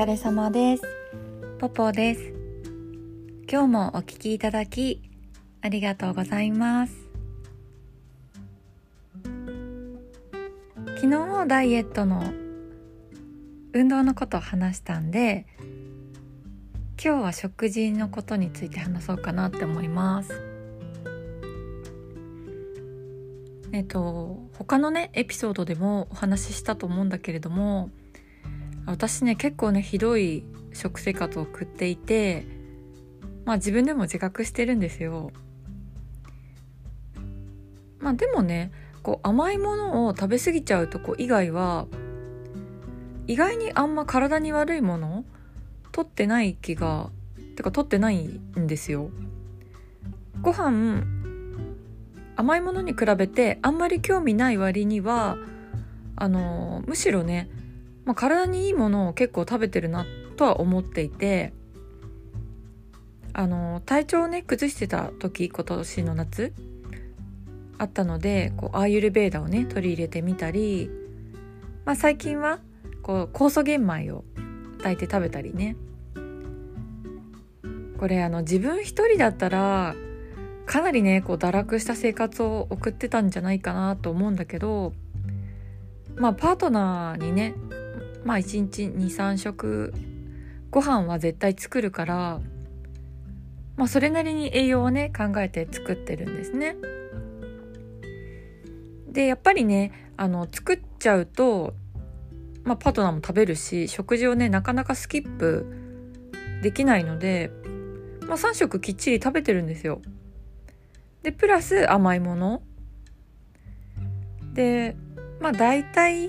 疲れ様です。ポポです。今日もお聞きいただきありがとうございます。昨日ダイエットの運動のことを話したんで今日は食事のことについて話そうかなって思います。えっと他のねエピソードでもお話ししたと思うんだけれども私ね結構ねひどい食生活を送っていてまあ自分でも自覚してるんですよ。まあでもねこう甘いものを食べ過ぎちゃうとこ以外は意外にあんま体に悪いもの取ってない気がてか取ってないんですよ。ご飯甘いものに比べてあんまり興味ない割にはあのむしろねまあ、体にいいものを結構食べてるなとは思っていてあの体調をね崩してた時今年の夏あったのでこうアーユルベーダをね取り入れてみたり、まあ、最近はこう酵素玄米を炊いて食べたりね。これあの自分一人だったらかなりねこう堕落した生活を送ってたんじゃないかなと思うんだけどまあパートナーにねまあ1日23食ご飯は絶対作るからまあそれなりに栄養をね考えて作ってるんですね。でやっぱりねあの作っちゃうと、まあ、パートナーも食べるし食事をねなかなかスキップできないので、まあ、3食きっちり食べてるんですよ。でプラス甘いもの。でまあ大体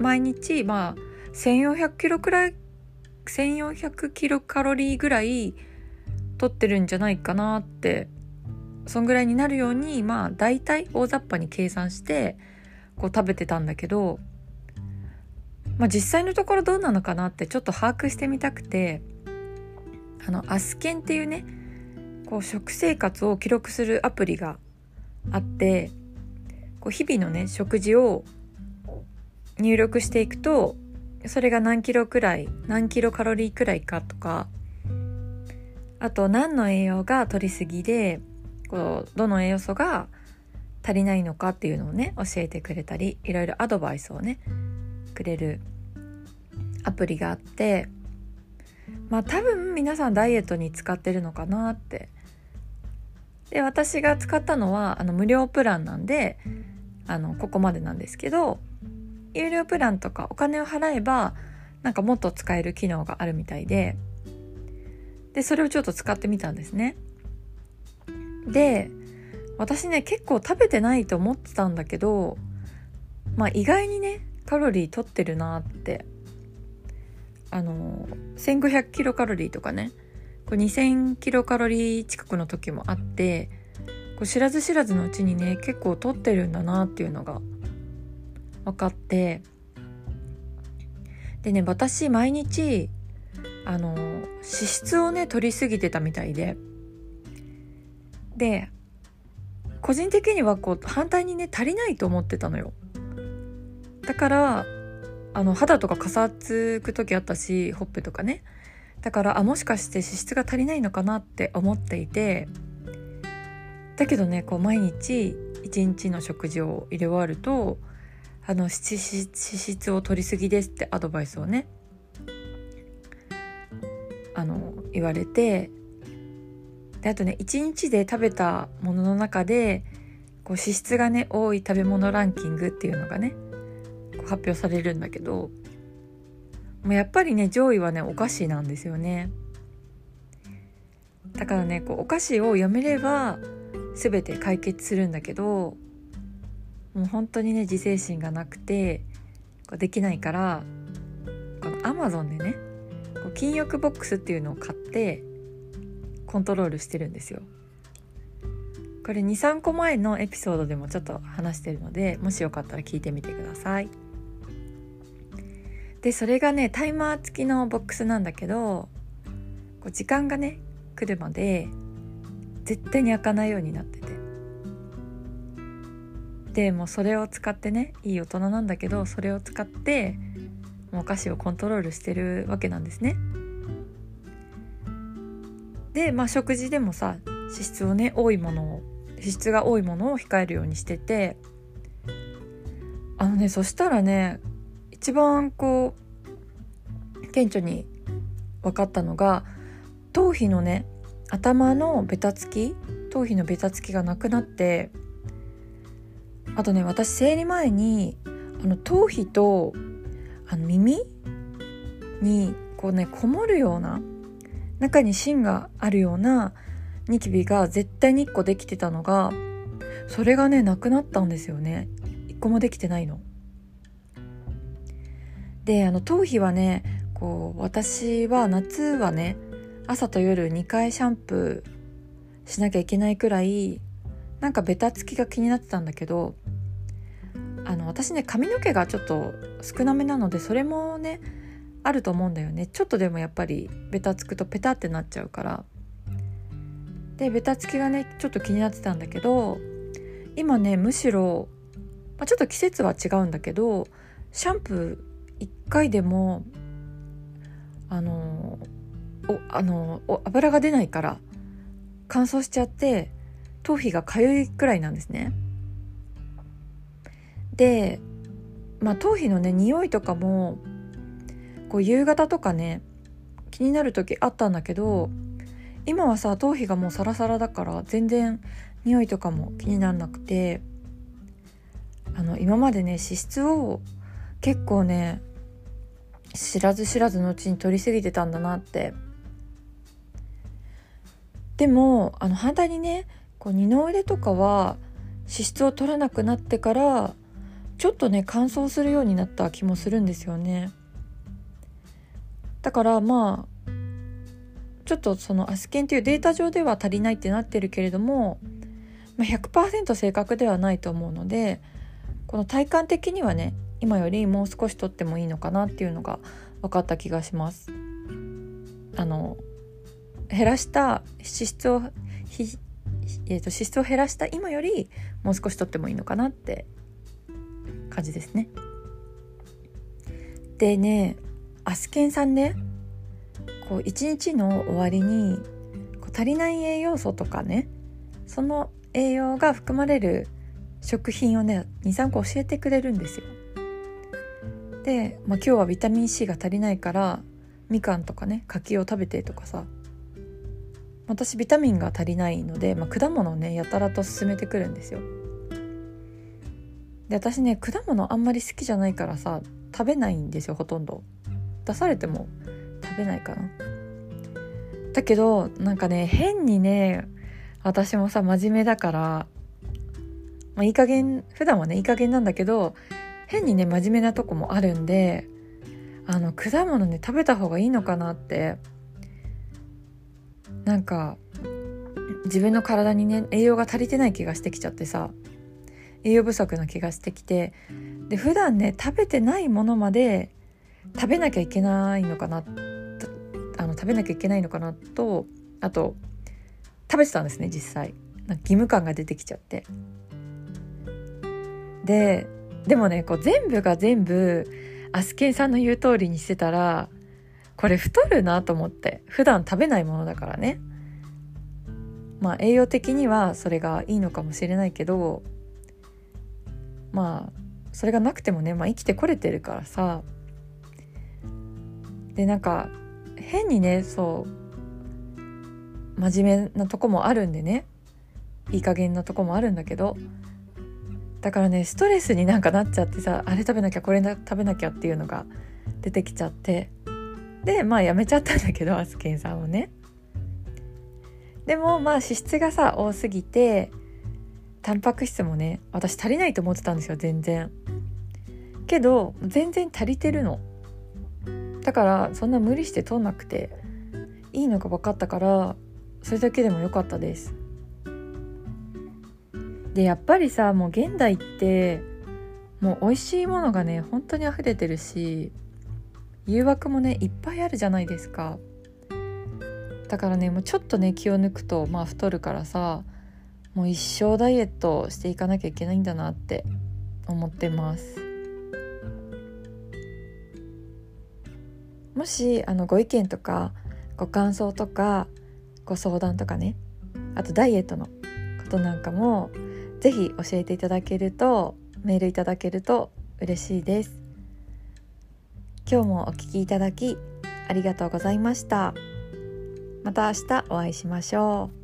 毎日まあ1400キロくらい1400キロカロリーぐらい取ってるんじゃないかなってそんぐらいになるようにまあ大体大雑把に計算してこう食べてたんだけど、まあ、実際のところどうなのかなってちょっと把握してみたくてあのアスケンっていうねこう食生活を記録するアプリがあってこう日々のね食事を入力していくとそれが何キロくらい何キロカロリーくらいかとかあと何の栄養が取りすぎでこうどの栄養素が足りないのかっていうのをね教えてくれたりいろいろアドバイスをねくれるアプリがあってまあ多分皆さんダイエットに使ってるのかなって。で私が使ったのはあの無料プランなんであのここまでなんですけど有料プランとかお金を払えばなんかもっと使える機能があるみたいででそれをちょっと使ってみたんですね。で私ね結構食べてないと思ってたんだけどまあ意外にねカロリー取ってるなってあの1500キロカロリーとかねこれ2000キロカロリー近くの時もあってこう知らず知らずのうちにね結構取ってるんだなっていうのが分かって。でね私毎日あの脂質をね取りすぎてたみたいで。で個人的にはこう反対にね足りないと思ってたのよ。だからあの肌とかかさつく時あったしほっぺとかね。だからあもしかして脂質が足りないのかなって思っていて。だけどねこう毎日一日の食事を入れ終わるとあの脂質を取りすぎですってアドバイスをね。あの言われてであとね1日で食べたものの中でこう脂質がね多い食べ物ランキングっていうのがね発表されるんだけどもうやっぱりね上位はねお菓子なんですよね。だからねこうお菓子を読めれば全て解決するんだけどもう本当にね自制心がなくてこうできないからこのアマゾンでねこう禁欲ボックスっていうのを買ってコントロールしてるんですよ。これ23個前のエピソードでもちょっと話してるのでもしよかったら聞いてみてください。でそれがねタイマー付きのボックスなんだけどこう時間がね来るまで絶対に開かないようになっててでもうそれを使ってねいい大人なんだけどそれを使ってお菓子をコントロールしてるわけなんですね。でまあ食事でもさ脂質をね多いものを脂質が多いものを控えるようにしててあのねそしたらね一番こう顕著に分かったのが頭皮のね頭のベタつき頭皮のベタつきがなくなってあとね私生理前にあの頭皮とあの耳にこうねこもるような中に芯があるようなニキビが絶対に1個できてたのがそれがねなくなったんですよね1個もできてないの。であの頭皮はねこう私は夏はね朝と夜2回シャンプーしなきゃいけないくらいなんかベタつきが気になってたんだけどあの私ね髪の毛がちょっと少なめなのでそれもねあると思うんだよね。ちょっとでもやっぱりベタつくとペタってなっちゃうから。でベタつきがねちょっと気になってたんだけど今ねむしろ、まあ、ちょっと季節は違うんだけどシャンプー1回でもあのおあのお油が出ないから乾燥しちゃって頭皮がかゆいくらいなんですね。で、まあ、頭皮のね匂いとかもこう夕方とかね気になる時あったんだけど今はさ頭皮がもうサラサラだから全然匂いとかも気にならなくてあの今までね脂質を結構ね知らず知らずのうちに取りすぎてたんだなってでもあの反対にねこう二の腕とかは脂質を取らなくなってからちょっとね乾燥するようになった気もするんですよねだからまあちょっとそのアスケンというデータ上では足りないってなってるけれども、まあ、100%正確ではないと思うのでこの体感的にはね今よりもう少し取ってもいいのかなっていうのが分かった気がします。あの減らした脂質をえーと、脂質を減らした今よりもう少し取ってもいいのかなって感じですね。でねアスケンさんねこう一日の終わりにこう足りない栄養素とかねその栄養が含まれる食品をね23個教えてくれるんですよ。で、まあ、今日はビタミン C が足りないからみかんとかね柿を食べてとかさ私ビタミンが足りないので、まあ、果物をねやたらと勧めてくるんですよ。で私ね果物あんまり好きじゃないからさ食べないんですよほとんど。出されても食べないかな。だけどなんかね変にね私もさ真面目だから、まあ、いい加減普段はねいい加減なんだけど変にね真面目なとこもあるんであの果物ね食べた方がいいのかなってなんか自分の体にね栄養が足りてない気がしてきちゃってさ栄養不足な気がしてきてで普段ね食べてないものまで食べなきゃいけないのかなあの食べなきゃいけないのかなとあと食べてたんですね実際。なんか義務感が出てきちゃって。ででもねこう全部が全部アスケンさんの言う通りにしてたらこれ太るなと思って普段食べないものだからね。まあ栄養的にはそれがいいのかもしれないけどまあそれがなくてもね、まあ、生きてこれてるからさ。でなんか変にねそう真面目なとこもあるんでね。いい加減なとこもあるんだけど。だからねストレスになんかなっちゃってさあれ食べなきゃこれ食べなきゃっていうのが出てきちゃって。でまあやめちゃったんだけどアスケンさんをね。でもまあ脂質がさ多すぎてタンパク質もね私足りないと思ってたんですよ全然。けど全然足りてるの。だからそんな無理して取んなくていいのが分かったからそれだけでも良かったです。でやっぱりさもう現代ってもう美味しいものがね本当に溢れてるし誘惑もねいっぱいあるじゃないですか。だからねもうちょっとね気を抜くとまあ太るからさもう一生ダイエットしていかなきゃいけないんだなって思ってます。もしあのご意見とかご感想とかご相談とかねあとダイエットのことなんかも是非教えていただけるとメールいただけると嬉しいです。今日もお聞きいただきありがとうございました。また明日お会いしましょう。